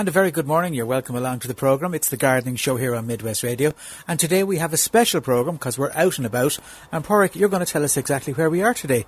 And a very good morning. You're welcome along to the programme. It's the gardening show here on Midwest Radio. And today we have a special programme because we're out and about. And Porrick, you're going to tell us exactly where we are today.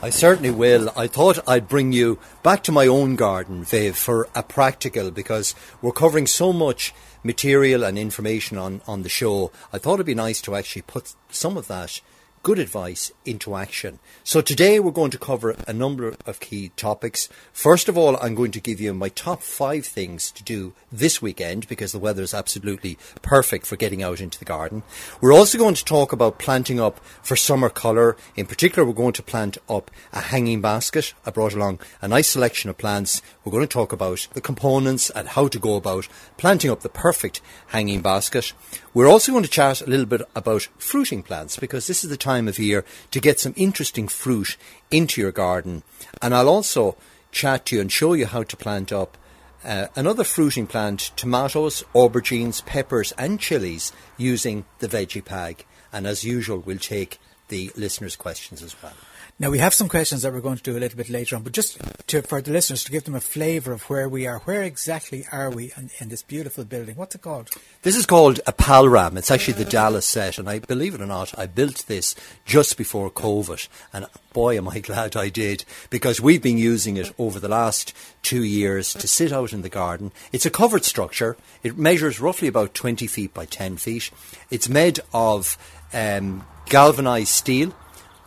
I certainly will. I thought I'd bring you back to my own garden, Viv, for a practical because we're covering so much material and information on, on the show. I thought it'd be nice to actually put some of that good advice into action. So today we're going to cover a number of key topics. First of all, I'm going to give you my top five things to do this weekend because the weather is absolutely perfect for getting out into the garden. We're also going to talk about planting up for summer colour. In particular, we're going to plant up a hanging basket. I brought along a nice selection of plants. We're going to talk about the components and how to go about planting up the perfect hanging basket. We're also going to chat a little bit about fruiting plants because this is the time of year to get some interesting fruit into your garden. And I'll also chat to you and show you how to plant up uh, another fruiting plant, tomatoes, aubergines, peppers, and chilies using the veggie bag. And as usual, we'll take the listeners' questions as well. Now we have some questions that we're going to do a little bit later on, but just to, for the listeners to give them a flavour of where we are, where exactly are we in, in, this beautiful building? What's it called? This is called a Palram. It's actually the Dallas set, and I believe it or not, I built this just before COVID, and boy, am I glad I did because we've been using it over the last two years to sit out in the garden. It's a covered structure. It measures roughly about 20 feet by 10 feet. It's made of um, galvanized steel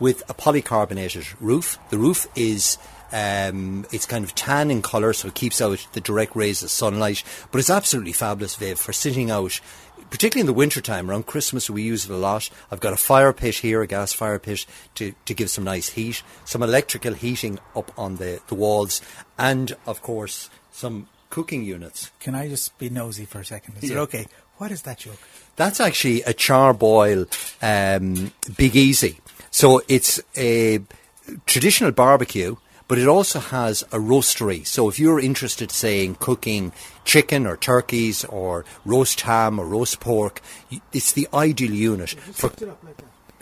with a polycarbonated roof. The roof is um, it's kind of tan in colour, so it keeps out the direct rays of sunlight. But it's absolutely fabulous, Viv, for sitting out, particularly in the winter time. Around Christmas, we use it a lot. I've got a fire pit here, a gas fire pit, to, to give some nice heat, some electrical heating up on the, the walls, and of course, some cooking units. Can I just be nosy for a second? Is yeah. it okay? What is that joke? That's actually a Char-Broil um, Big Easy. So it's a traditional barbecue, but it also has a roastery. So if you're interested, say, in cooking chicken or turkeys or roast ham or roast pork, it's the ideal unit for.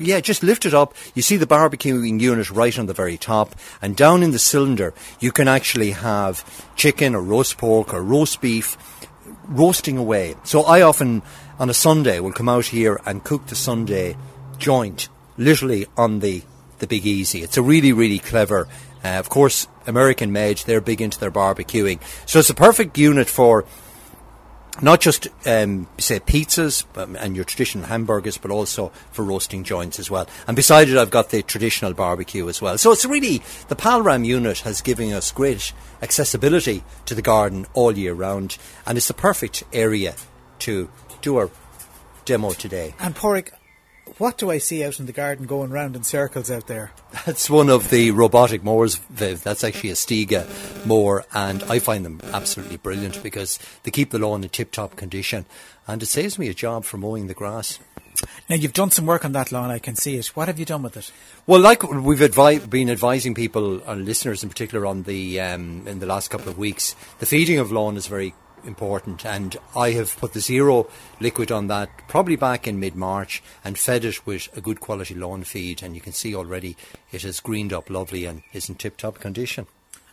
Yeah, just lift it up. You see the barbecuing unit right on the very top, and down in the cylinder, you can actually have chicken or roast pork or roast beef roasting away. So I often, on a Sunday, will come out here and cook the Sunday joint literally on the, the Big Easy. It's a really, really clever, uh, of course, American made. They're big into their barbecuing. So it's a perfect unit for not just um, say pizzas and your traditional hamburgers, but also for roasting joints as well. And beside it, I've got the traditional barbecue as well. So it's really the Palram unit has given us great accessibility to the garden all year round, and it's the perfect area to do our demo today. And Porrick, what do I see out in the garden going round in circles out there? That's one of the robotic mowers, Viv. That's actually a Stiga mower, and I find them absolutely brilliant because they keep the lawn in tip top condition and it saves me a job for mowing the grass. Now you've done some work on that lawn. I can see it. What have you done with it? Well, like we've advi- been advising people, and listeners in particular, on the um, in the last couple of weeks, the feeding of lawn is very important. And I have put the zero liquid on that probably back in mid March and fed it with a good quality lawn feed. And you can see already it has greened up lovely and is in tip top condition.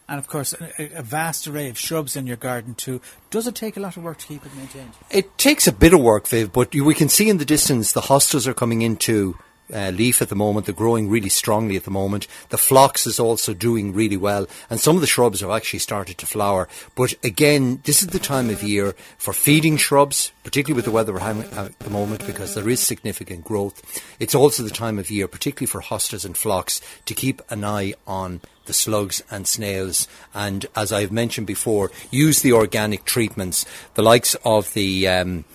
And of course, a, a, vast array of shrubs in your garden too. Does it take a lot of work to keep it maintained? It takes a bit of work, Viv, but we can see in the distance the hostas are coming into uh, leaf at the moment. They're growing really strongly at the moment. The phlox is also doing really well, and some of the shrubs have actually started to flower. But again, this is the time of year for feeding shrubs, particularly with the weather we're having at the moment, because there is significant growth. It's also the time of year, particularly for hostas and phlox, to keep an eye on the slugs and snails. And as I've mentioned before, use the organic treatments, the likes of the um,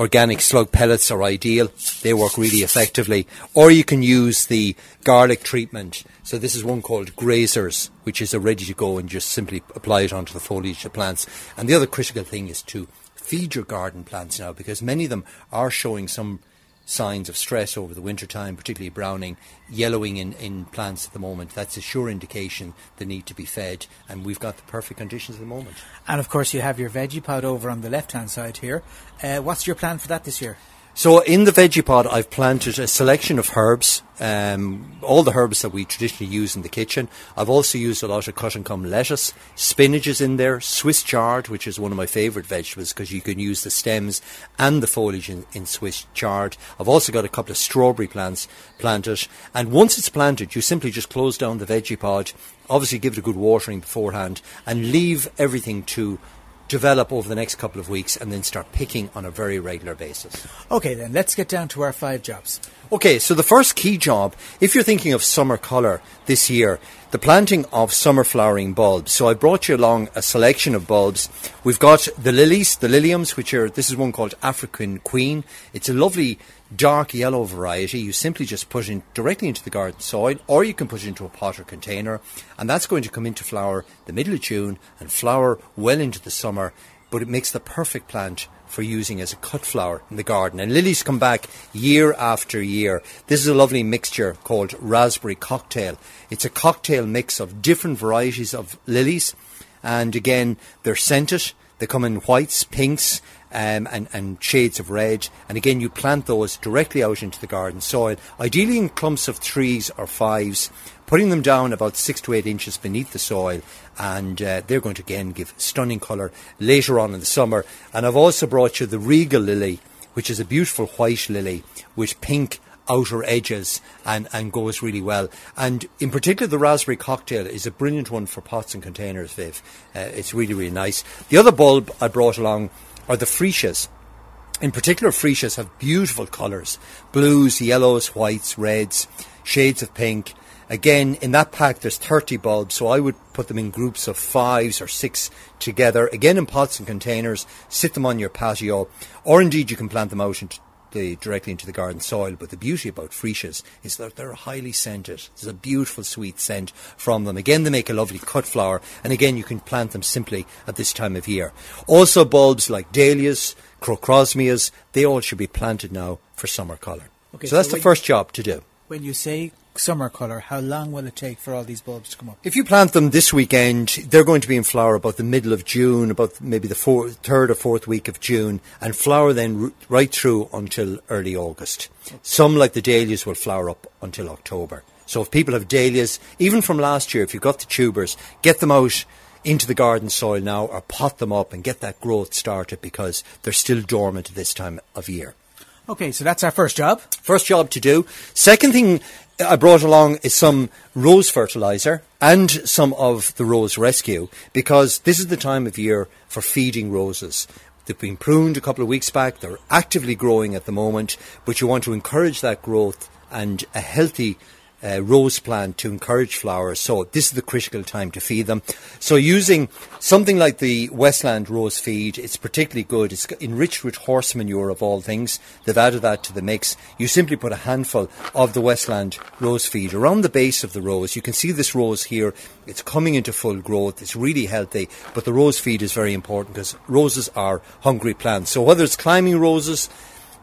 organic slug pellets are ideal. They work really effectively. Or you can use the garlic treatment. So this is one called grazers, which is a ready to go and just simply apply it onto the foliage of plants. And the other critical thing is to feed your garden plants now because many of them are showing some signs of stress over the winter time, particularly browning, yellowing in, in plants at the moment. That's a sure indication they need to be fed, and we've got the perfect conditions at the moment. And of course, you have your veggie pod over on the left hand side here. Uh, what's your plan for that this year? So in the veggie pod, I've planted a selection of herbs, um, all the herbs that we traditionally use in the kitchen. I've also used a lot of cut and come lettuce. Spinach is in there. Swiss chard, which is one of my favourite vegetables because you can use the stems and the foliage in, in Swiss chard. I've also got a couple of strawberry plants planted. And once it's planted, you simply just close down the veggie pod. Obviously, give it a good watering beforehand and leave everything to develop over the next couple of weeks and then start picking on a very regular basis. Okay, then let's get down to our five jobs. Okay, so the first key job, if you're thinking of summer colour this year, the planting of summer flowering bulbs. So I brought you along a selection of bulbs. We've got the lilies, the liliums, which are, this is one called African Queen. It's a lovely dark yellow variety. You simply just put it in directly into the garden soil, or you can put it into a pot or container, and that's going to come into flower the middle of June and flower well into the summer. But it makes the perfect plant for using as a cut flower in the garden. And lilies come back year after year. This is a lovely mixture called raspberry cocktail. It's a cocktail mix of different varieties of lilies, and again, they're scented. They come in whites, pinks, um, and, and shades of red. And again, you plant those directly out into the garden soil, ideally in clumps of threes or fives, putting them down about six to eight inches beneath the soil. And uh, they're going to again give stunning colour later on in the summer. And I've also brought you the regal lily, which is a beautiful white lily with pink outer edges and, and goes really well. And in particular, the raspberry cocktail is a brilliant one for pots and containers, Viv. Uh, it's really, really nice. The other bulb I brought along are the freesias. In particular, freesias have beautiful colours blues, yellows, whites, reds, shades of pink. Again, in that pack, there's 30 bulbs, so I would put them in groups of fives or six together. Again, in pots and containers, sit them on your patio, or indeed you can plant them out into the, directly into the garden soil. But the beauty about freesias is that they're highly scented. There's a beautiful sweet scent from them. Again, they make a lovely cut flower, and again, you can plant them simply at this time of year. Also, bulbs like dahlias, crocosmias, they all should be planted now for summer colour. Okay, so, so that's the first job to do. When you say summer colour, how long will it take for all these bulbs to come up? If you plant them this weekend, they're going to be in flower about the middle of June, about maybe the fourth, third or fourth week of June, and flower then right through until early August. Some, like the dahlias, will flower up until October. So if people have dahlias, even from last year, if you've got the tubers, get them out into the garden soil now or pot them up and get that growth started because they're still dormant at this time of year. Okay, so that's our first job. First job to do. Second thing I brought along some rose fertilizer and some of the rose rescue because this is the time of year for feeding roses. They've been pruned a couple of weeks back. They're actively growing at the moment, but you want to encourage that growth and a healthy uh, rose plant to encourage flowers. So this is the critical time to feed them. So using something like the Westland rose feed, it's particularly good. It's enriched with horse manure of all things. They've added that to the mix. You simply put a handful of the Westland rose feed around the base of the rose. You can see this rose here. It's coming into full growth. It's really healthy. But the rose feed is very important because roses are hungry plants. So whether it's climbing roses,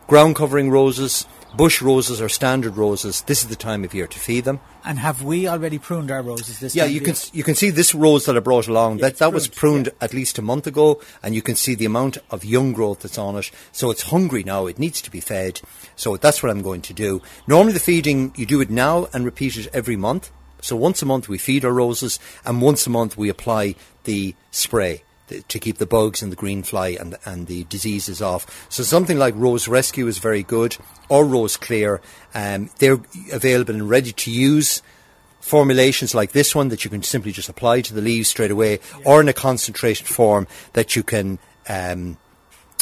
ground covering roses, bush roses or standard roses, this is the time of year to feed them. And have we already pruned our roses this year? yeah, you can you can see this rose that I brought along. Yeah, that that was pruned yeah. at least a month ago, and you can see the amount of young growth that's on it. So it's hungry now. It needs to be fed. So that's what I'm going to do. Normally, the feeding you do it now and repeat it every month. So once a month we feed our roses, and once a month we apply the spray to keep the bugs and the green fly and, and the diseases off. So something like Rose Rescue is very good, or Rose Clear. Um, they're available and ready to use formulations like this one that you can simply just apply to the leaves straight away, yeah. or in a concentrated form that you can. Um,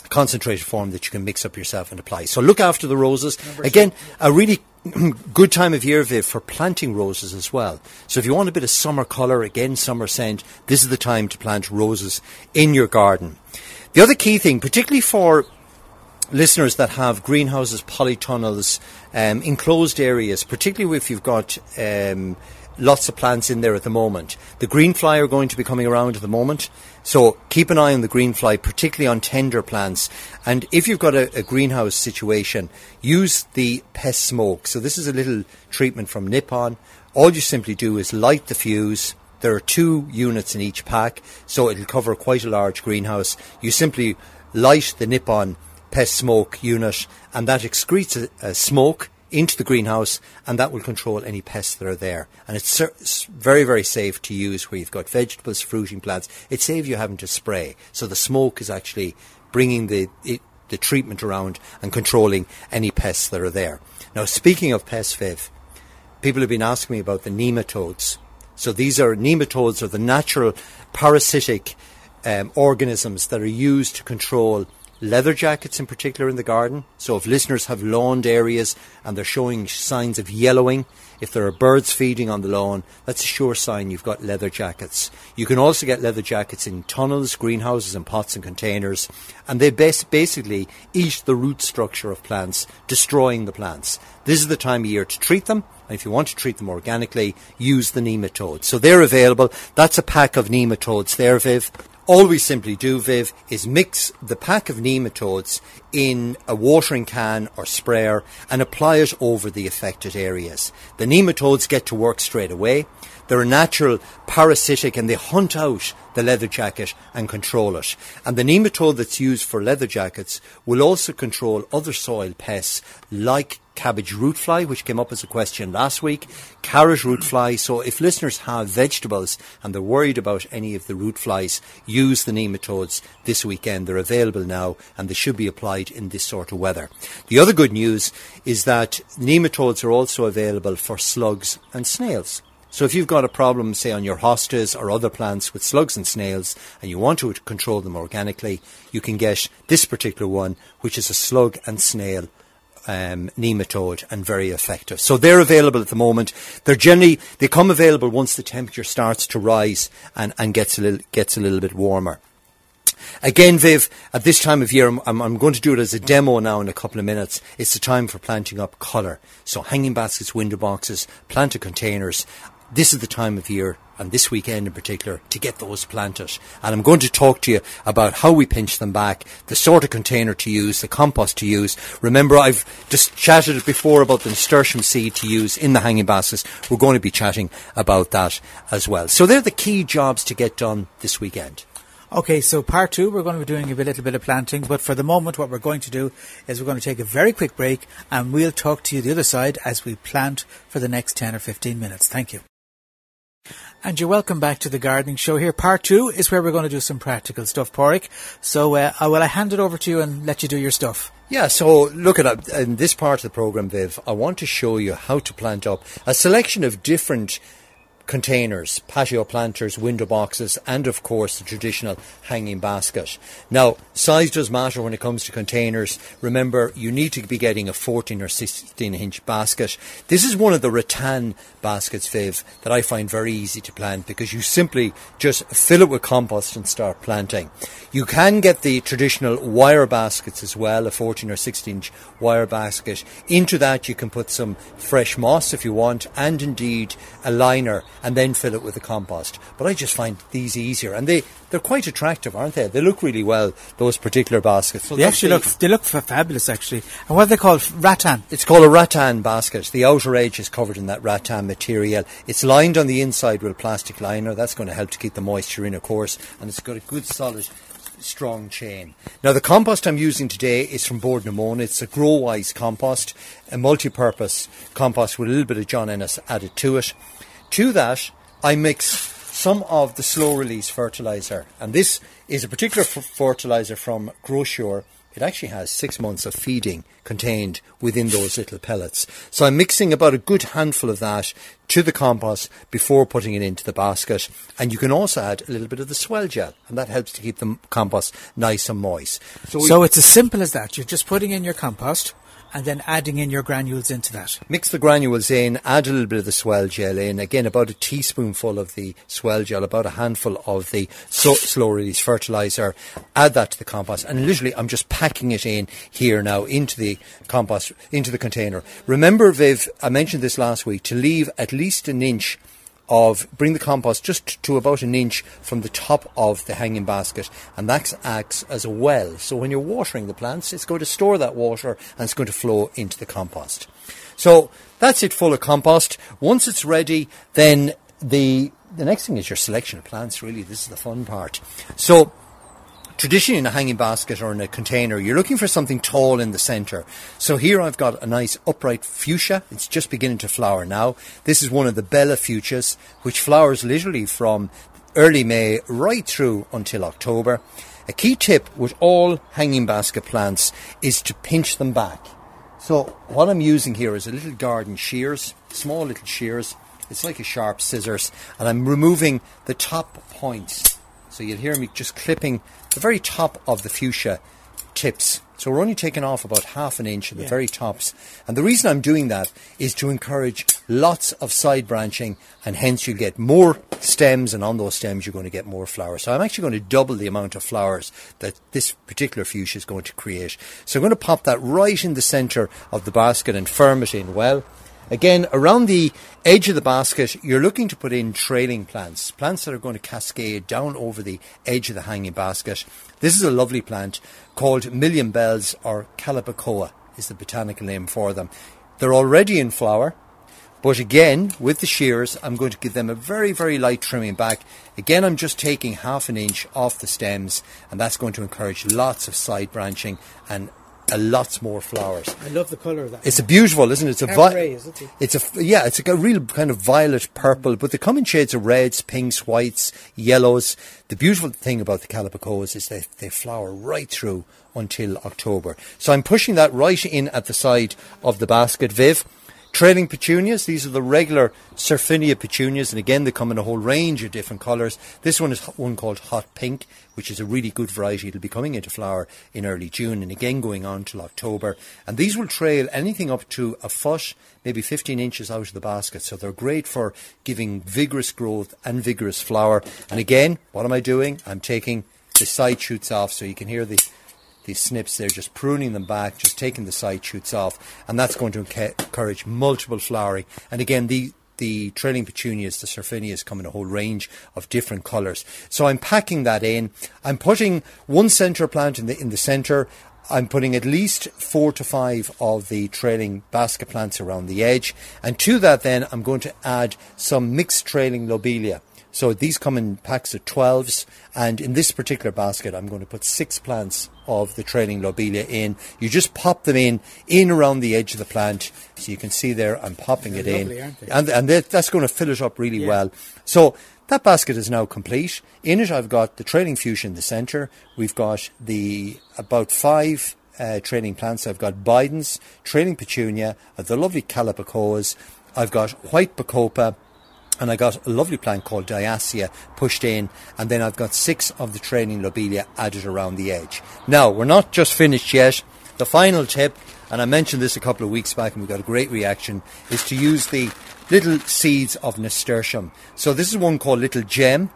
concentrated form that you can mix up yourself and apply. So look after the roses. Number Again, a really good time of year, Viv, for planting roses as well. So if you want a bit of summer colour, again, summer scent, this is the time to plant roses in your garden. The other key thing, particularly for listeners that have greenhouses, polytunnels, um, enclosed areas, particularly if you've got um, lots of plants in there at the moment. The green fly are going to be coming around at the moment. So keep an eye on the green fly, particularly on tender plants. And if you've got a, a, greenhouse situation, use the pest smoke. So this is a little treatment from Nippon. All you simply do is light the fuse. There are two units in each pack, so it'll cover quite a large greenhouse. You simply light the Nippon pest smoke unit, and that excretes a, a smoke into the greenhouse, and that will control any pests that are there. And it's, it's, very, very safe to use where you've got vegetables, fruiting plants. It saves you having to spray. So the smoke is actually bringing the it, the treatment around and controlling any pests that are there. Now, speaking of pests, Viv, people have been asking me about the nematodes. So these are nematodes, are the natural parasitic um, organisms that are used to control leather jackets in particular in the garden. So if listeners have lawned areas and they're showing signs of yellowing, if there are birds feeding on the lawn, that's a sure sign you've got leather jackets. You can also get leather jackets in tunnels, greenhouses and pots and containers, and they bas- basically eat the root structure of plants, destroying the plants. This is the time of year to treat them, and if you want to treat them organically, use the nematodes. So they're available. That's a pack of nematodes there, Viv. All we simply do, Viv, is mix the pack of nematodes in a watering can or sprayer and apply it over the affected areas. The nematodes get to work straight away. They're a natural parasitic and they hunt out the leather jacket and control it. And the nematode that's used for leather jackets will also control other soil pests like cabbage root fly, which came up as a question last week, carrot root fly. So if listeners have vegetables and they're worried about any of the root flies, use the nematodes this weekend. They're available now and they should be applied in this sort of weather. The other good news is that nematodes are also available for slugs and snails. So if you've got a problem, say on your hostas or other plants with slugs and snails, and you want to control them organically, you can get this particular one, which is a slug and snail um, nematode and very effective. So they're available at the moment. They're generally they come available once the temperature starts to rise and, and gets a little gets a little bit warmer. Again, Viv, at this time of year, I'm, I'm, going to do it as a demo now in a couple of minutes. It's the time for planting up colour. So hanging baskets, window boxes, planter containers this is the time of year and this weekend in particular to get those planted. And I'm going to talk to you about how we pinch them back, the sort of container to use, the compost to use. Remember, I've just chatted before about the nasturtium seed to use in the hanging baskets. We're going to be chatting about that as well. So they're the key jobs to get done this weekend. Okay, so part two, we're going to be doing a little bit of planting, but for the moment, what we're going to do is we're going to take a very quick break and we'll talk to you the other side as we plant for the next 10 or 15 minutes. Thank you. And you're welcome back to the gardening show here. Part two is where we're going to do some practical stuff, Porik. So, uh, will I hand it over to you and let you do your stuff? Yeah, so look at in this part of the program, Viv, I want to show you how to plant up a selection of different containers, patio planters, window boxes, and of course the traditional hanging basket. Now, size does matter when it comes to containers. Remember, you need to be getting a 14 or 16 inch basket. This is one of the rattan baskets, Viv, that I find very easy to plant because you simply just fill it with compost and start planting. You can get the traditional wire baskets as well, a 14 or 16 inch wire basket. Into that you can put some fresh moss if you want, and indeed a liner and then fill it with the compost. But I just find these easier, and they they're quite attractive, aren't they? They look really well. Those particular baskets. So they actually look they look fabulous, actually. And what are they called? Rattan. It's called a rattan basket. The outer edge is covered in that rattan material. It's lined on the inside with a plastic liner. That's going to help to keep the moisture in, of course, and it's got a good solid strong chain. Now, the compost I'm using today is from Bord na Móna. It's a GrowWise compost, a multi-purpose compost with a little bit of John Innes added to it. To that, I mix some of the slow release fertilizer, and this is a particular f- fertilizer from Gro-Sure. It actually has six months of feeding contained within those little pellets. So I'm mixing about a good handful of that to the compost before putting it into the basket. And you can also add a little bit of the swell gel, and that helps to keep the compost nice and moist. So, so it's as simple as that. You're just putting in your compost and then adding in your granules into that. Mix the granules in, add a little bit of the swell gel in, again about a teaspoonful of the swell gel, about a handful of the slow release fertilizer, add that to the compost, and literally I'm just packing it in here now into the compost, into the container. Remember, Viv, I mentioned this last week, to leave at least an inch of bring the compost just to about an inch from the top of the hanging basket, and that acts as a well. So when you're watering the plants, it's going to store that water and it's going to flow into the compost. So that's it full of compost. Once it's ready, then the the next thing is your selection of plants. Really, this is the fun part. So traditionally in a hanging basket or in a container, you're looking for something tall in the centre. So here I've got a nice upright fuchsia. It's just beginning to flower now. This is one of the Bella fuchsias, which flowers literally from early May right through until October. A key tip with all hanging basket plants is to pinch them back. So what I'm using here is a little garden shears, small little shears. It's like a sharp scissors, and I'm removing the top points. So you'll hear me just clipping the very top of the fuchsia tips. So we're only taking off about half an inch at the Yeah. very tops. And the reason I'm doing that is to encourage lots of side branching and hence you'll get more stems and on those stems you're going to get more flowers. So I'm actually going to double the amount of flowers that this particular fuchsia is going to create. So I'm going to pop that right in the centre of the basket and firm it in well. Again, around the edge of the basket, you're looking to put in trailing plants, plants that are going to cascade down over the edge of the hanging basket. This is a lovely plant called Million Bells or Calibrachoa is the botanical name for them. They're already in flower, but again, with the shears, I'm going to give them a very, very light trimming back. Again, I'm just taking half an inch off the stems, and that's going to encourage lots of side branching and a lots more flowers. I love the colour of that. It's a beautiful, isn't it? It's a Cabaret, is it? It's a yeah. It's a, a real kind of violet purple, but they come in shades of reds, pinks, whites, yellows. The beautiful thing about the calibrachoas is they they flower right through until October. So I'm pushing that right in at the side of the basket, Viv. Trailing petunias, these are the regular Surfinia petunias, and again they come in a whole range of different colours. This one is one called Hot Pink, which is a really good variety. It'll be coming into flower in early June and again going on till October. And these will trail anything up to a foot, maybe 15 inches out of the basket. So they're great for giving vigorous growth and vigorous flower. And again, what am I doing? I'm taking the side shoots off so you can hear the these snips there, just pruning them back, just taking the side shoots off, and that's going to encourage multiple flowering. And again, the the trailing petunias, the surfinias, come in a whole range of different colours. So I'm packing that in. I'm putting one centre plant in the in the centre. I'm putting at least four to five of the trailing basket plants around the edge, and to that, then I'm going to add some mixed trailing lobelia. So these come in packs of 12s, and in this particular basket, I'm going to put six plants of the trailing lobelia in. You just pop them in, in around the edge of the plant. So you can see there, I'm popping They're it lovely, in. And, and that's going to fill it up really Yeah. well. So that basket is now complete. In it, I've got the trailing fuchsia in the centre. We've got the about five uh, trailing plants. I've got Bidens, trailing petunia, the lovely calibrachoas. I've got white bacopa, and I got a lovely plant called Diascia pushed in, and then I've got six of the trailing lobelia added around the edge. Now, we're not just finished yet. The final tip, and I mentioned this a couple of weeks back and we got a great reaction, is to use the little seeds of nasturtium. So this is one called Little Gem,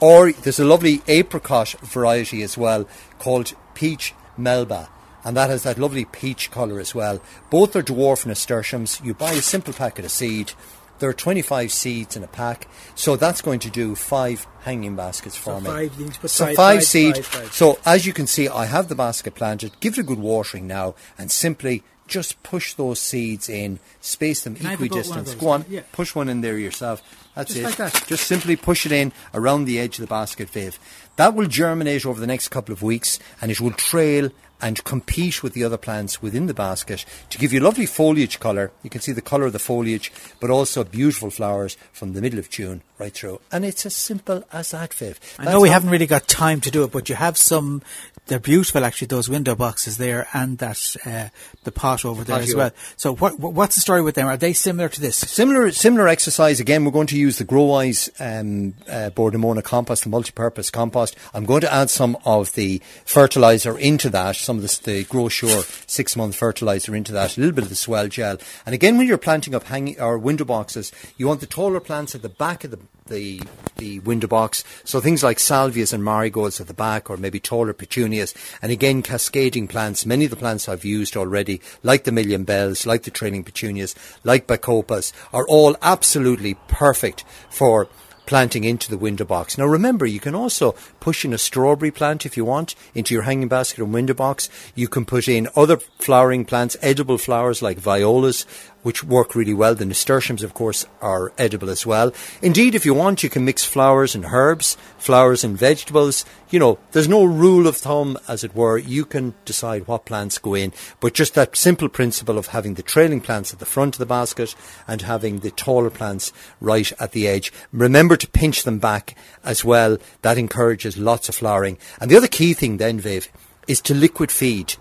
or there's a lovely apricot variety as well called Peach Melba. And that has that lovely peach colour as well. Both are dwarf nasturtiums. You buy a simple packet of seed. There are 25 seeds in a pack, so that's going to do five hanging baskets for So me. five, you need to put so five- five, seed. five, five. So as you can see, I have the basket planted. Give it a good watering now, and simply just push those seeds in. Space them I have about one of equidistant. Go on, Yeah. push one in there yourself. That's Just it. like that. Just simply push it in around the edge of the basket, Viv. That will germinate over the next couple of weeks, and it will trail and compete with the other plants within the basket to give you lovely foliage colour. You can see the colour of the foliage, but also beautiful flowers from the middle of June right through. And it's as simple as that, Viv. I know we haven't really got time to do it, but you have some. They're beautiful, actually. Those window boxes there, and that uh, the pot over there as well. So, what what- what's the story with them? Are they similar to this? Similar similar exercise again. We're going to use the Growwise um, uh, Bord na Móna compost, the multi-purpose compost. I'm going to add some of the fertilizer into that, some of the, the Gro-Sure six month fertilizer into that, a little bit of the swell gel. And again, when you're planting up hanging or window boxes, you want the taller plants at the back of the the the window box. So things like salvias and marigolds at the back, or maybe taller petunias, and again cascading plants. Many of the plants I've used already, like the million bells, like the trailing petunias, like bacopas, are all absolutely perfect for planting into the window box. Now remember, you can also push in a strawberry plant if you want into your hanging basket and window box. You can put in other flowering plants, edible flowers like violas which work really well. The nasturtiums, of course, are edible as well. Indeed, if you want, you can mix flowers and herbs, flowers and vegetables. You know, there's no rule of thumb, as it were. You can decide what plants go in, but just that simple principle of having the trailing plants at the front of the basket and having the taller plants right at the edge. Remember to pinch them back as well. That encourages lots of flowering. And the other key thing then, Viv, is to liquid feed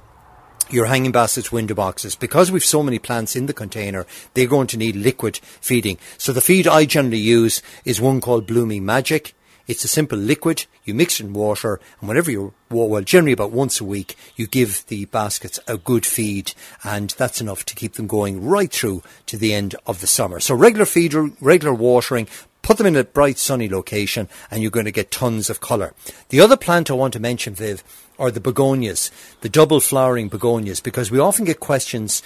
your hanging baskets, window boxes, because we've so many plants in the container, they're going to need liquid feeding. So the feed I generally use is one called Blooming Magic. It's a simple liquid. You mix it in water, and whenever you well, generally about once a week, you give the baskets a good feed, and that's enough to keep them going right through to the end of the summer. So regular feed, regular watering, put them in a bright sunny location, and you're going to get tons of colour. The other plant I want to mention, Viv, are the begonias, the double flowering begonias, because we often get questions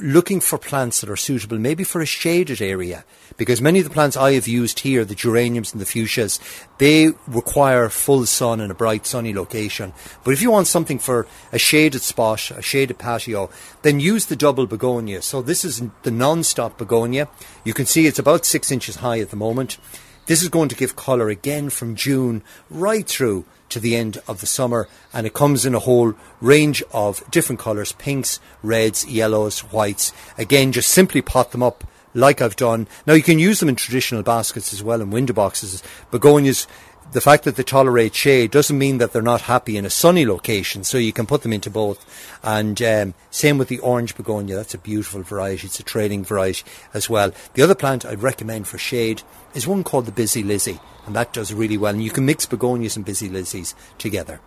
looking for plants that are suitable maybe for a shaded area because many of the plants I have used here, the geraniums and the fuchsias, they require full sun in a bright sunny location. But if you want something for a shaded spot, a shaded patio, then use the double begonia. So this is the non-stop begonia. You can see it's about six inches high at the moment. This is going to give colour again from June right through to the end of the summer, and it comes in a whole range of different colours pinks, reds, yellows, whites. Again, just simply pot them up like I've done. Now, you can use them in traditional baskets as well, in window boxes. Begonias the fact that they tolerate shade doesn't mean that they're not happy in a sunny location, so you can put them into both. And um, same with the orange begonia, that's a beautiful variety, it's a trailing variety as well. The other plant I'd recommend for shade is one called the Busy Lizzie, and that does really well. And you can mix begonias and Busy Lizzies together.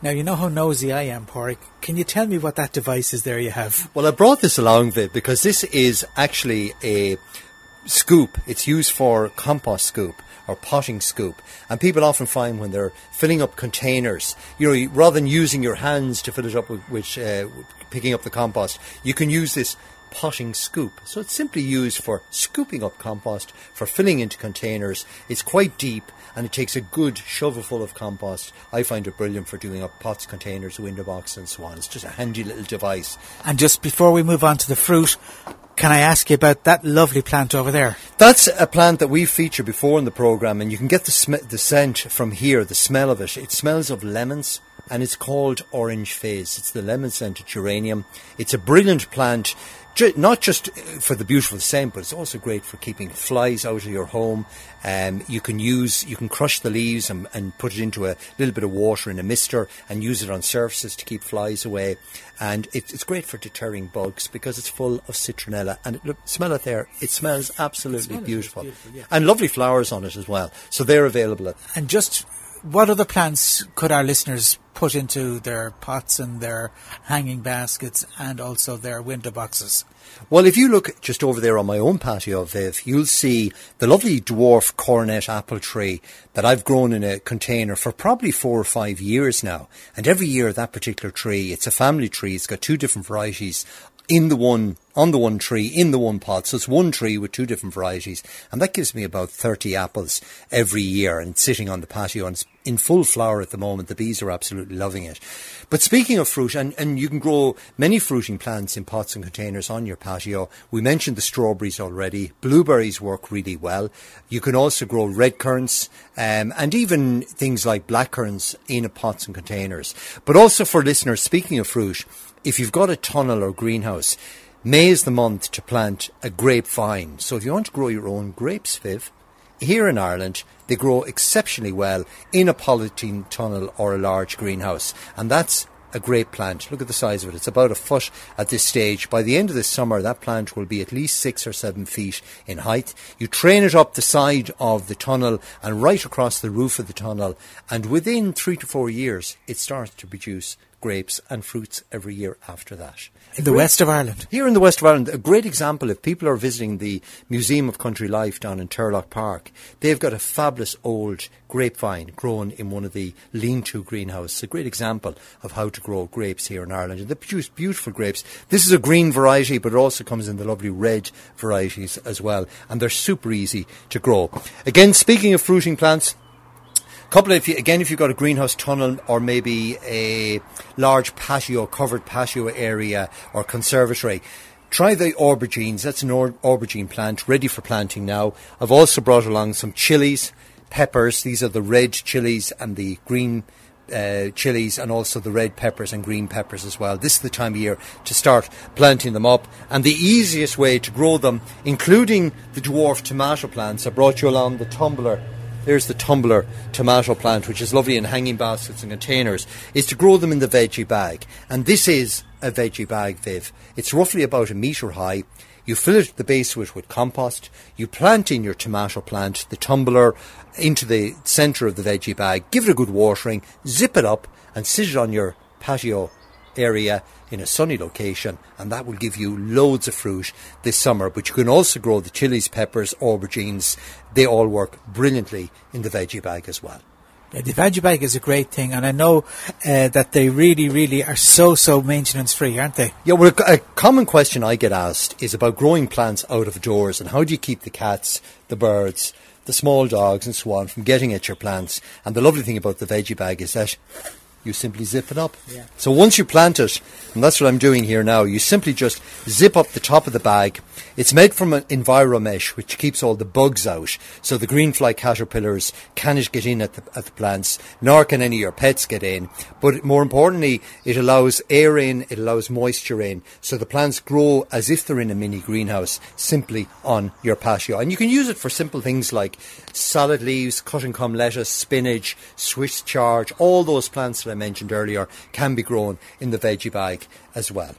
Now, you know how nosy I am, Porrick. Can you tell me what that device is there you have? Well, I brought this along, Viv, because this is actually a scoop. It's used for compost scoop or potting scoop. And people often find when they're filling up containers, you know, rather than using your hands to fill it up with, uh, picking up the compost, you can use this potting scoop. So it's simply used for scooping up compost, for filling into containers. It's quite deep and it takes a good shovelful of compost. I find it brilliant for doing up pots, containers, window boxes and so on. It's just a handy little device. And just before we move on to the fruit, can I ask you about that lovely plant over there? That's a plant that we've featured before in the programme, and you can get the, sm- the scent from here, the smell of it. It smells of lemons, and it's called Orange Fizz. It's the lemon scented geranium. It's a brilliant plant not just for the beautiful scent, but it's also great for keeping flies out of your home. Um, you can use, you can crush the leaves and, and, put it into a little bit of water in a mister and use it on surfaces to keep flies away. And it, it's great for deterring bugs because it's full of citronella. And it, look, smell it there; it smells absolutely beautiful, beautiful yeah. and lovely flowers on it as well. So they're available. At and just what other plants could our listeners put into their pots and their hanging baskets and also their window boxes? Well, if you look just over there on my own patio, Viv, you'll see the lovely dwarf coronet apple tree that I've grown in a container for probably four or five years now. And every year that particular tree, it's a family tree, it's got two different varieties in the one on the one tree in the one pot. So it's one tree with two different varieties, and that gives me about thirty apples every year. And sitting on the patio, and it's in full flower at the moment. The bees are absolutely loving it. But speaking of fruit, and, and you can grow many fruiting plants in pots and containers on your patio. We mentioned the strawberries already. Blueberries work really well. You can also grow red currants um, and even things like black currants in pots and containers. But also for listeners, speaking of fruit if you've got a tunnel or greenhouse, May is the month to plant a grapevine. So if you want to grow your own grapes, Viv, here in Ireland, they grow exceptionally well in a polythene tunnel or a large greenhouse. And that's a great plant. Look at the size of it. It's about a foot at this stage. By the end of this summer, that plant will be at least six or seven feet in height. You train it up the side of the tunnel and right across the roof of the tunnel. And within three to four years, it starts to produce grapes and fruits every year after that. In the west of Ireland? Here in the west of Ireland, a great example, if people are visiting the Museum of Country Life down in Turlough Park, they've got a fabulous old grapevine grown in one of the lean-to greenhouses. A great example of how to grow grapes here in Ireland. And they produce beautiful grapes. This is a green variety, but it also comes in the lovely red varieties as well. And they're super easy to grow. Again, speaking of fruiting plants, couple of, if you, again, if you've got a greenhouse tunnel or maybe a large patio, covered patio area or conservatory, try the aubergines. That's an aubergine plant ready for planting now. I've also brought along some chilies, peppers. These are the red chilies and the green uh, chilies and also the red peppers and green peppers as well. This is the time of year to start planting them up. And the easiest way to grow them, including the dwarf tomato plants, I brought you along the tumbler. There's the tumbler tomato plant, which is lovely in hanging baskets and containers, is to grow them in the veggie bag. And this is a veggie bag, Viv. It's roughly about a metre high. You fill it the base with with compost. You plant in your tomato plant, the tumbler, into the centre of the veggie bag. Give it a good watering. Zip it up and sit it on your patio area in a sunny location, and that will give you loads of fruit this summer. But you can also grow the chilies, peppers, aubergines. They all work brilliantly in the veggie bag as well. Yeah, the veggie bag is a great thing, and I know uh, that they really, really are so, so maintenance free, aren't they? Yeah, well, a common question I get asked is about growing plants out of doors and how do you keep the cats, the birds, the small dogs, and so on from getting at your plants. And the lovely thing about the veggie bag is that you simply zip it up. Yeah. So once you plant it, and that's what I'm doing here now, you simply just zip up the top of the bag. It's made from an enviromesh, which keeps all the bugs out. So the greenfly caterpillars cannot get in at the, at the plants, nor can any of your pets get in. But more importantly, it allows air in, it allows moisture in. So the plants grow as if they're in a mini greenhouse, simply on your patio. And you can use it for simple things like salad leaves, cut and come lettuce, spinach, Swiss chard, all those plants that I mentioned earlier can be grown in the veggie bag as well.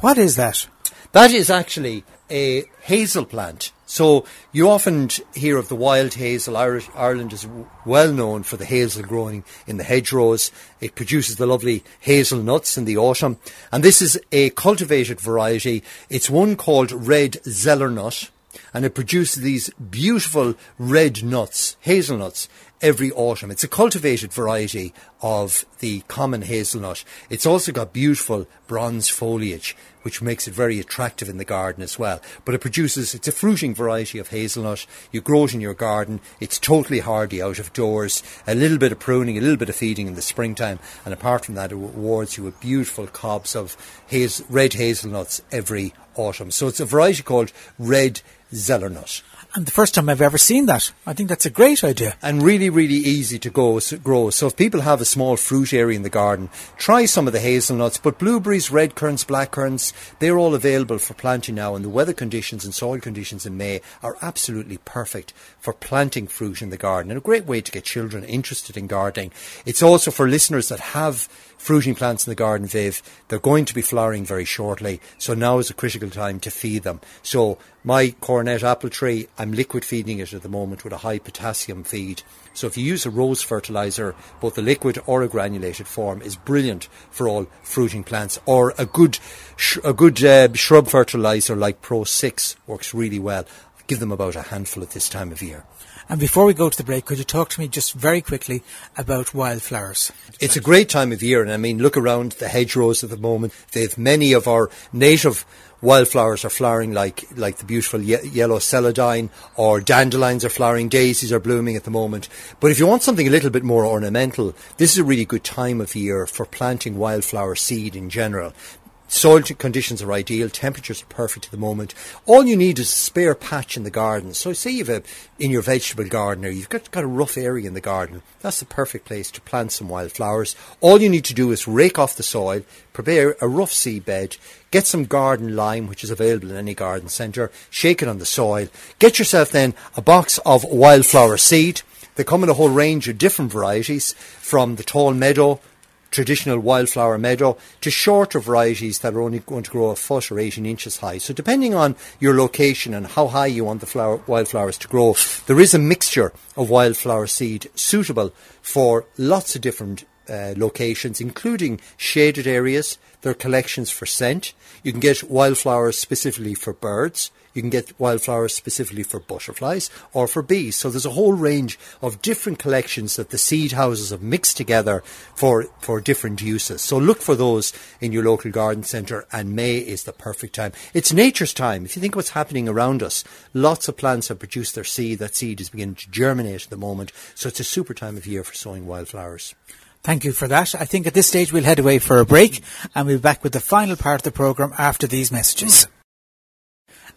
What is that? That is actually a hazel plant. So you often hear of the wild hazel. Irish, Ireland is well known for the hazel growing in the hedgerows. It produces the lovely hazel nuts in the autumn. And this is a cultivated variety. It's one called red zellernut and it produces these beautiful red nuts, hazelnuts, every autumn. It's a cultivated variety of the common hazelnut. It's also got beautiful bronze foliage, which makes it very attractive in the garden as well. But it produces, it's a fruiting variety of hazelnut. You grow it in your garden. It's totally hardy out of doors. A little bit of pruning, a little bit of feeding in the springtime. And apart from that, it awards you with beautiful cobs of haz- red hazelnuts every autumn. So it's a variety called red zellernut. And the first time I've ever seen that. I think that's a great idea. And really, really easy to go, grow. So if people have a small fruit area in the garden, try some of the hazelnuts. But blueberries, red currants, black currants, they're all available for planting now. And the weather conditions and soil conditions in May are absolutely perfect for planting fruit in the garden. And a great way to get children interested in gardening. It's also for listeners that have fruiting plants in the garden, Viv. They're going to be flowering very shortly, so now is a critical time to feed them. So my coronet apple tree, I'm liquid feeding it at the moment with a high potassium feed. So if you use a rose fertilizer, both the liquid or a granulated form is brilliant for all fruiting plants. Or a good, sh- a good uh, shrub fertilizer like Pro 6 works really well. Give them about a handful at this time of year. And before we go to the break, could you talk to me just very quickly about wildflowers? It's a great time of year, and I mean, look around the hedgerows at the moment. They've many of our native wildflowers are flowering like like the beautiful ye- yellow celandine or dandelions are flowering daisies are blooming at the moment but if you want something a little bit more ornamental this is a really good time of year for planting wildflower seed in general Soil conditions are ideal, temperatures are perfect at the moment. All you need is a spare patch in the garden. So, say you've a, in your vegetable garden or you've got, got a rough area in the garden, that's the perfect place to plant some wildflowers. All you need to do is rake off the soil, prepare a rough seed bed, get some garden lime, which is available in any garden centre, shake it on the soil, get yourself then a box of wildflower seed. They come in a whole range of different varieties, from the tall meadow traditional wildflower meadow to shorter varieties that are only going to grow a foot or 18 inches high. So depending on your location and how high you want the flower, wildflowers to grow, there is a mixture of wildflower seed suitable for lots of different uh, locations, including shaded areas. There are collections for scent. You can get wildflowers specifically for birds. You can get wildflowers specifically for butterflies or for bees. So there's a whole range of different collections that the seed houses have mixed together for, for different uses. So look for those in your local garden centre and May is the perfect time. It's nature's time. If you think what's happening around us, lots of plants have produced their seed. That seed is beginning to germinate at the moment. So it's a super time of year for sowing wildflowers. Thank you for that. I think at this stage we'll head away for a break and we'll be back with the final part of the programme after these messages.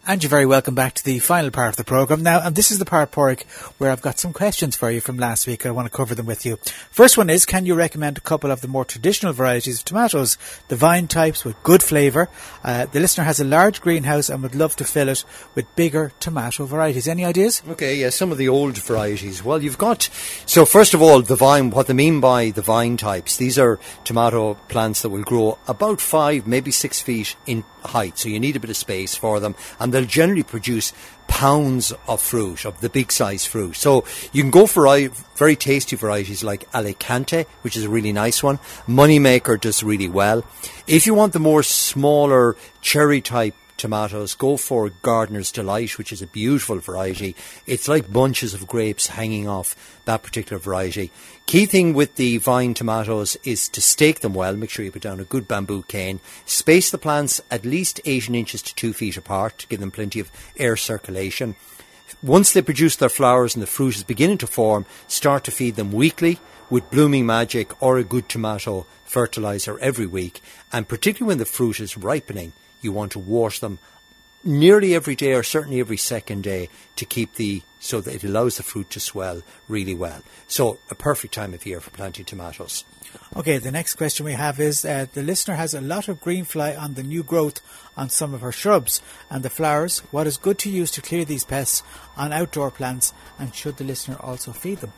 And you're very welcome back to the final part of the programme. Now, and this is the part, Porrick, where I've got some questions for you from last week. I want to cover them with you. First one is, can you recommend a couple of the more traditional varieties of tomatoes, the vine types with good flavour? Uh, the listener has a large greenhouse and would love to fill it with bigger tomato varieties. Any ideas? Okay, yeah, some of the old varieties. Well, you've got, so first of all, the vine, what they mean by the vine types, these are tomato plants that will grow about five, maybe six feet in height, so you need a bit of space for them, and they'll generally produce pounds of fruit, of the big size fruit. So you can go for very tasty varieties like Alicante, which is a really nice one. Moneymaker does really well. If you want the more smaller cherry type tomatoes, go for Gardener's Delight, which is a beautiful variety. It's like bunches of grapes hanging off that particular variety. Key thing with the vine tomatoes is to stake them well. Make sure you put down a good bamboo cane. Space the plants at least 18 inches to 2 feet apart to give them plenty of air circulation. Once they produce their flowers and the fruit is beginning to form, start to feed them weekly with Blooming Magic or a good tomato fertilizer every week. And particularly when the fruit is ripening, you want to wash them nearly every day or certainly every second day to keep the so that it allows the fruit to swell really well. So a perfect time of year for planting tomatoes. Okay, the next question we have is uh, the listener has a lot of green fly on the new growth on some of her shrubs and the flowers. What is good to use to clear these pests on outdoor plants and should the listener also feed them?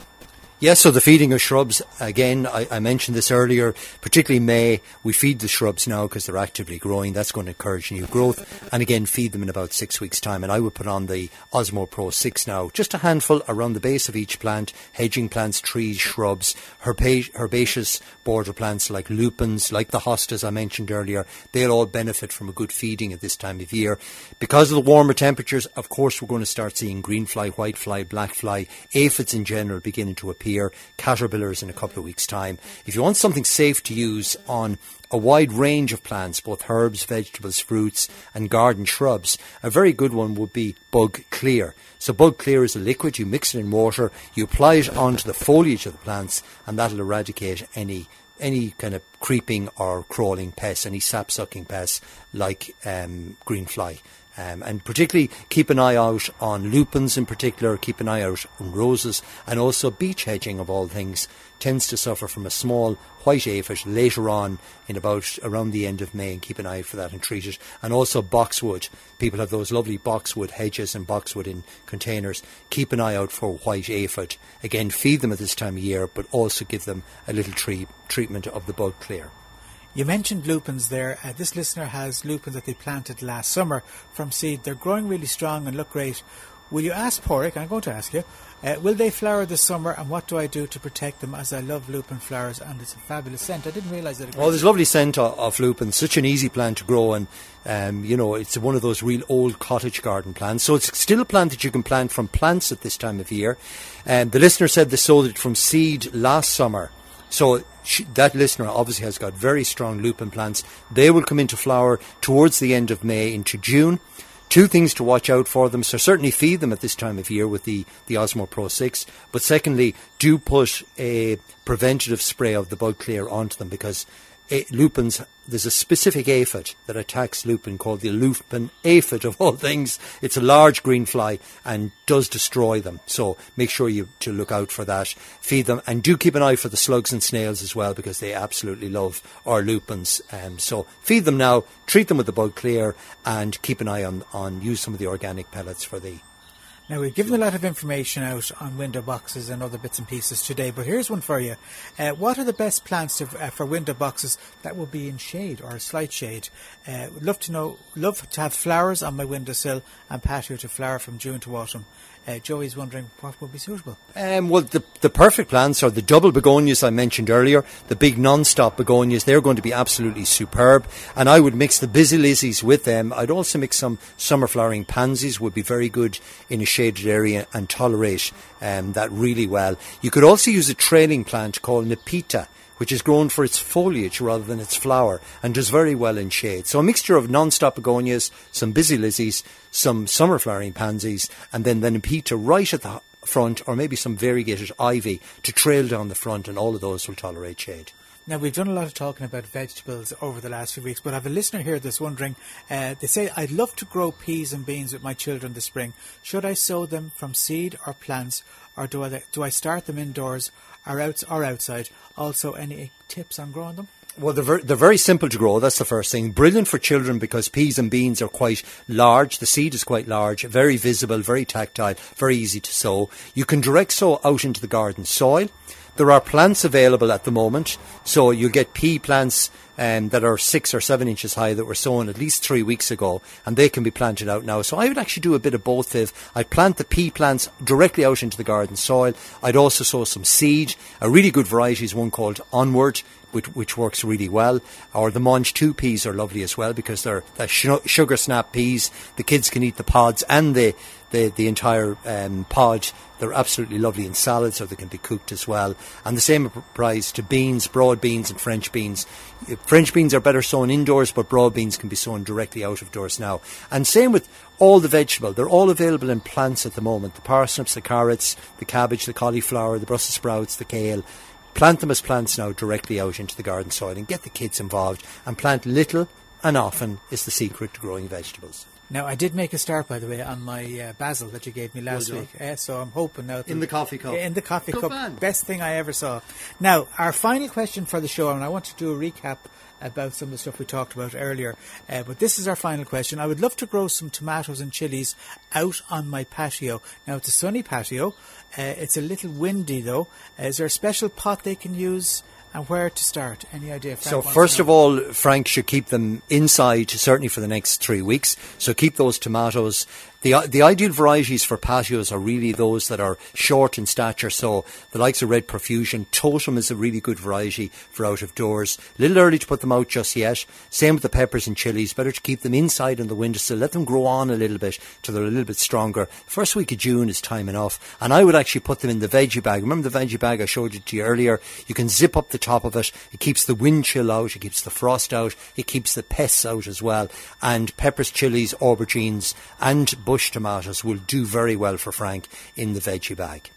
Yes, so the feeding of shrubs, again, I, I, mentioned this earlier, particularly May, we feed the shrubs now because they're actively growing. That's going to encourage new growth. And again, feed them in about six weeks' time. And I would put on the Osmo Pro 6 now, just a handful around the base of each plant, hedging plants, trees, shrubs, herba- herbaceous border plants like lupins, like the hostas I mentioned earlier. They'll all benefit from a good feeding at this time of year. Because of the warmer temperatures, of course, we're going to start seeing green fly, white fly, black fly, aphids in general beginning to appear appear, caterpillars in a couple of weeks' time. If you want something safe to use on a wide range of plants, both herbs, vegetables, fruits, and garden shrubs, a very good one would be Bug Clear. So, Bug Clear is a liquid, you mix it in water, you apply it onto the foliage of the plants, and that'll eradicate any any kind of creeping or crawling pests, any sap sucking pests like um, green fly. Um, and particularly keep an eye out on lupins in particular, keep an eye out on roses, and also beech hedging of all things tends to suffer from a small white aphid later on in about around the end of May and keep an eye for that and treat it. And also boxwood. People have those lovely boxwood hedges and boxwood in containers. Keep an eye out for white aphid. Again, feed them at this time of year, but also give them a little tree, treatment of the bug clear. You mentioned lupins there. Uh, this listener has lupins that they planted last summer from seed. They're growing really strong and look great. Will you ask Porrick, I'm going to ask you, uh, will they flower this summer and what do I do to protect them as I love lupin flowers and it's a fabulous scent. I didn't realise that. Oh, there's a lovely scent of, of lupin. Such an easy plant to grow and, um, you know, it's one of those real old cottage garden plants. So it's still a plant that you can plant from plants at this time of year. And um, the listener said they sowed it from seed last summer. So she, that listener obviously has got very strong lupin plants. They will come into flower towards the end of May into June. Two things to watch out for them. So certainly feed them at this time of year with the, the Osmo Pro 6. But secondly, do put a preventative spray of the bug clear onto them because lupins, there's a specific aphid that attacks lupin called the lupin aphid of all things. It's a large green fly and does destroy them. So make sure you to look out for that. Feed them and do keep an eye for the slugs and snails as well because they absolutely love our lupins. Um, so feed them now, treat them with the bug clear and keep an eye on, on use some of the organic pellets for the now, we've given a lot of information out on window boxes and other bits and pieces today, but here's one for you. Uh, what are the best plants to, uh, for window boxes that will be in shade or a slight shade? Uh, love to know, love to have flowers on my windowsill and patio to flower from June to autumn. Uh, Joey's wondering what would be suitable. Um, well, the, the perfect plants are the double begonias I mentioned earlier, the big non-stop begonias. They're going to be absolutely superb. And I would mix the busy lizzies with them. I'd also mix some summer flowering pansies, would be very good in a shaded area and tolerate um, that really well. You could also use a trailing plant called Nepeta which is grown for its foliage rather than its flower and does very well in shade. So a mixture of non-stop begonias, some busy lizzies, some summer flowering pansies, and then the Nepeta right at the front or maybe some variegated ivy to trail down the front, and all of those will tolerate shade. Now, we've done a lot of talking about vegetables over the last few weeks, but I have a listener here that's wondering. Uh, they say, I'd love to grow peas and beans with my children this spring. Should I sow them from seed or plants, or do I, do I start them indoors or, out, or outside? Also, any tips on growing them? Well, they're very, they're very simple to grow. That's the first thing. Brilliant for children because peas and beans are quite large. The seed is quite large, very visible, very tactile, very easy to sow. You can direct sow out into the garden soil. There are plants available at the moment, so you get pea plants um, that are six or seven inches high that were sown at least three weeks ago, and they can be planted out now. So I would actually do a bit of both. If I'd plant the pea plants directly out into the garden soil, I'd also sow some seed. A really good variety is one called Onward, which, which works really well. Or the Mangetout peas are lovely as well because they're, they're sh- sugar snap peas. The kids can eat the pods and the, the, the entire um, pod they're absolutely lovely in salads, or they can be cooked as well. And the same applies to beans, broad beans, and French beans. French beans are better sown indoors, but broad beans can be sown directly out of doors now. And same with all the vegetable. They're all available in plants at the moment. The parsnips, the carrots, the cabbage, the cauliflower, the Brussels sprouts, the kale. Plant them as plants now directly out into the garden soil and get the kids involved. And plant little and often is the secret to growing vegetables. Now, I did make a start, by the way, on my uh, basil that you gave me last well week. Uh, so I'm hoping now. In the coffee cup. In the coffee Good cup. Man. Best thing I ever saw. Now, our final question for the show, and I want to do a recap about some of the stuff we talked about earlier. Uh, but this is our final question. I would love to grow some tomatoes and chilies out on my patio. Now, it's a sunny patio. Uh, it's a little windy, though. Uh, is there a special pot they can use? and where to start? Any idea? Frank so first of all, Frank should keep them inside certainly for the next three weeks. So keep those tomatoes the, uh, the ideal varieties for patios are really those that are short in stature. So the likes of Red Profusion, Totem is a really good variety for out of doors. A little early to put them out just yet. Same with the peppers and chilies. Better to keep them inside in the winter, so Let them grow on a little bit till they're a little bit stronger. First week of June is time enough. And I would actually put them in the veggie bag. Remember the veggie bag I showed you to you earlier? You can zip up the top of it. It keeps the wind chill out. It keeps the frost out. It keeps the pests out as well. And peppers, chilies, aubergines and bush bush tomatoes will do very well for Frank in the veggie bag.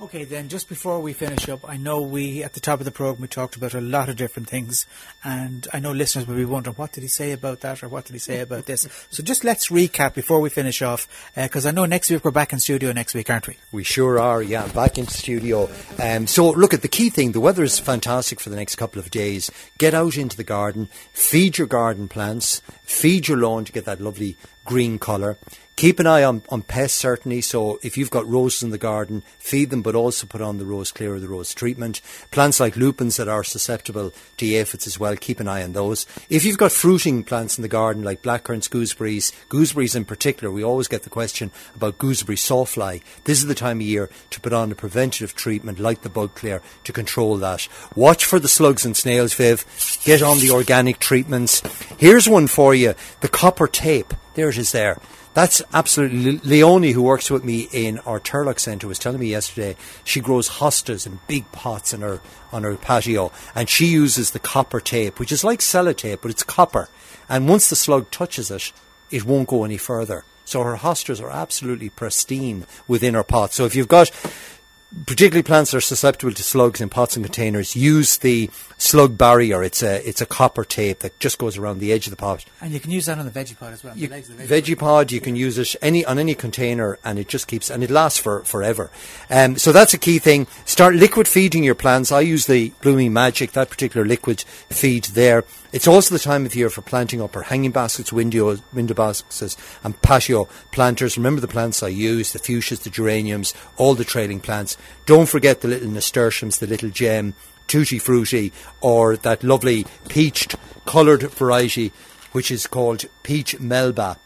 Okay, then, just before we finish up, I know we, at the top of the programme, we talked about a lot of different things, and I know listeners will be wondering, what did he say about that, or what did he say about this? So just let's recap before we finish off, because uh, I know next week we're back in studio next week, aren't we? We sure are, yeah, back in studio. Um, so, look, at the key thing, the weather is fantastic for the next couple of days. Get out into the garden, feed your garden plants, feed your lawn to get that lovely green colour. Keep an eye on, on pests, certainly. So if you've got roses in the garden, feed them, but also put on the rose clear or the rose treatment. Plants like lupins that are susceptible to aphids as well, keep an eye on those. If you've got fruiting plants in the garden, like blackcurrants, gooseberries, gooseberries in particular, we always get the question about gooseberry sawfly. This is the time of year to put on a preventative treatment like the bug clear to control that. Watch for the slugs and snails, Viv. Get on the organic treatments. Here's one for you. The copper tape. There it is there. That's absolutely. Leonie, who works with me in our Turlough Centre, was telling me yesterday she grows hostas in big pots in her on her patio, and she uses the copper tape, which is like sellotape, but it's copper. And once the slug touches it, it won't go any further. So her hostas are absolutely pristine within her pot. So if you've got particularly plants that are susceptible to slugs in pots and containers, use the slug barrier. It's a it's a copper tape that just goes around the edge of the pot. And you can use that on the veggie pod as well. You, veggie, veggie pod, you can use it any on any container, and it just keeps and it lasts for forever. Um, so that's a key thing. Start liquid feeding your plants. I use the Blooming Magic, that particular liquid feed there. It's also the time of year for planting up our hanging baskets, window window baskets, and patio planters. Remember the plants I use: the fuchsias, the geraniums, all the trailing plants. Don't forget the little nasturtiums, the little gem tutti frutti or that lovely peached coloured variety which is called peach melba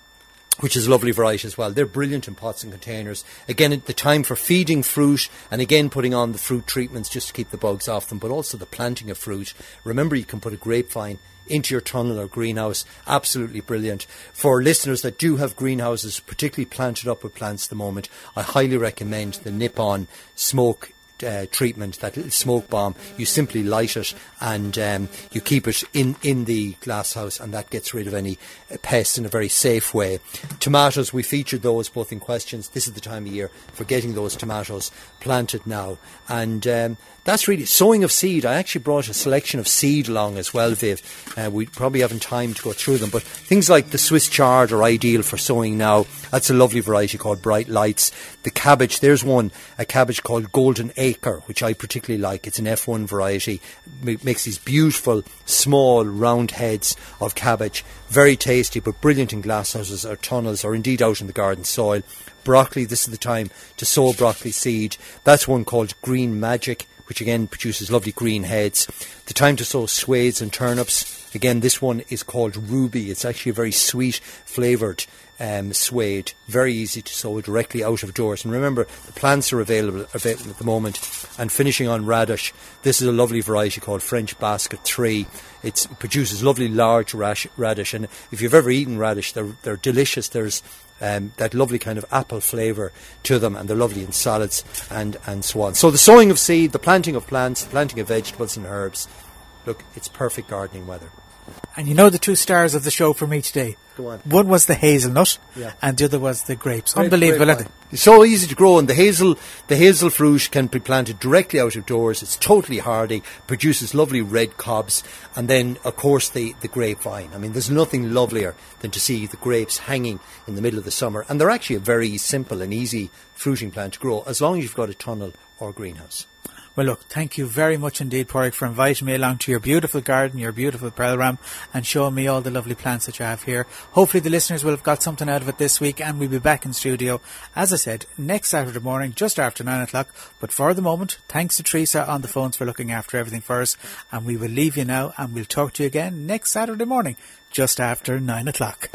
which is a lovely variety as well. They're brilliant in pots and containers. Again, at the time for feeding fruit and again putting on the fruit treatments just to keep the bugs off them, but also the planting of fruit. Remember, you can put a grapevine into your tunnel or greenhouse. Absolutely brilliant. For listeners that do have greenhouses, particularly planted up with plants at the moment, I highly recommend the Nippon Smoke uh, treatment, that little smoke bomb. You simply light it and um, you keep it in, in the glass house, and that gets rid of any uh, pests in a very safe way. Tomatoes, we featured those both in questions. This is the time of year for getting those tomatoes planted now. And um, that's really sowing of seed. I actually brought a selection of seed along as well, Viv. Uh, we probably haven't time to go through them, but things like the Swiss chard are ideal for sowing now. That's a lovely variety called Bright Lights. The cabbage, there's one, a cabbage called Golden Acre, which I particularly like. It's an F1 variety. It makes these beautiful, small, round heads of cabbage. Very tasty, but brilliant in glasshouses or tunnels or indeed out in the garden soil. Broccoli, this is the time to sow broccoli seed. That's one called Green Magic which again produces lovely green heads. The time to sow swedes and turnips. Again, this one is called Ruby. It's actually a very sweet flavoured um, swede. Very easy to sow directly out of doors. And remember, the plants are available, available at the moment. And finishing on radish, this is a lovely variety called French Breakfast 3. It's, it produces lovely large rash, radish. And if you've ever eaten radish, they're, they're delicious. There's um, that lovely kind of apple flavour to them, and they're lovely in salads and, and so on. So the sowing of seed, the planting of plants, the planting of vegetables and herbs, look, it's perfect gardening weather. And you know the two stars of the show for me today? Go on. One was the hazelnut, Yeah. and the other was the grapes. Great- Unbelievable, great aren't they? It's so easy to grow, and the hazel, the hazel fruit can be planted directly out of doors. It's totally hardy, produces lovely red cobs, and then of course the the grapevine. I mean, there's nothing lovelier than to see the grapes hanging in the middle of the summer, and they're actually a very simple and easy fruiting plant to grow, as long as you've got a tunnel or greenhouse. Well, look, thank you very much indeed, Porrick, for inviting me along to your beautiful garden, your beautiful program, and showing me all the lovely plants that you have here. Hopefully, the listeners will have got something out of it this week, and we'll be back in studio, as I said, next Saturday morning, just after nine o'clock. But for the moment, thanks to Teresa on the phones for looking after everything for us, and we will leave you now, and we'll talk to you again next Saturday morning, just after nine o'clock.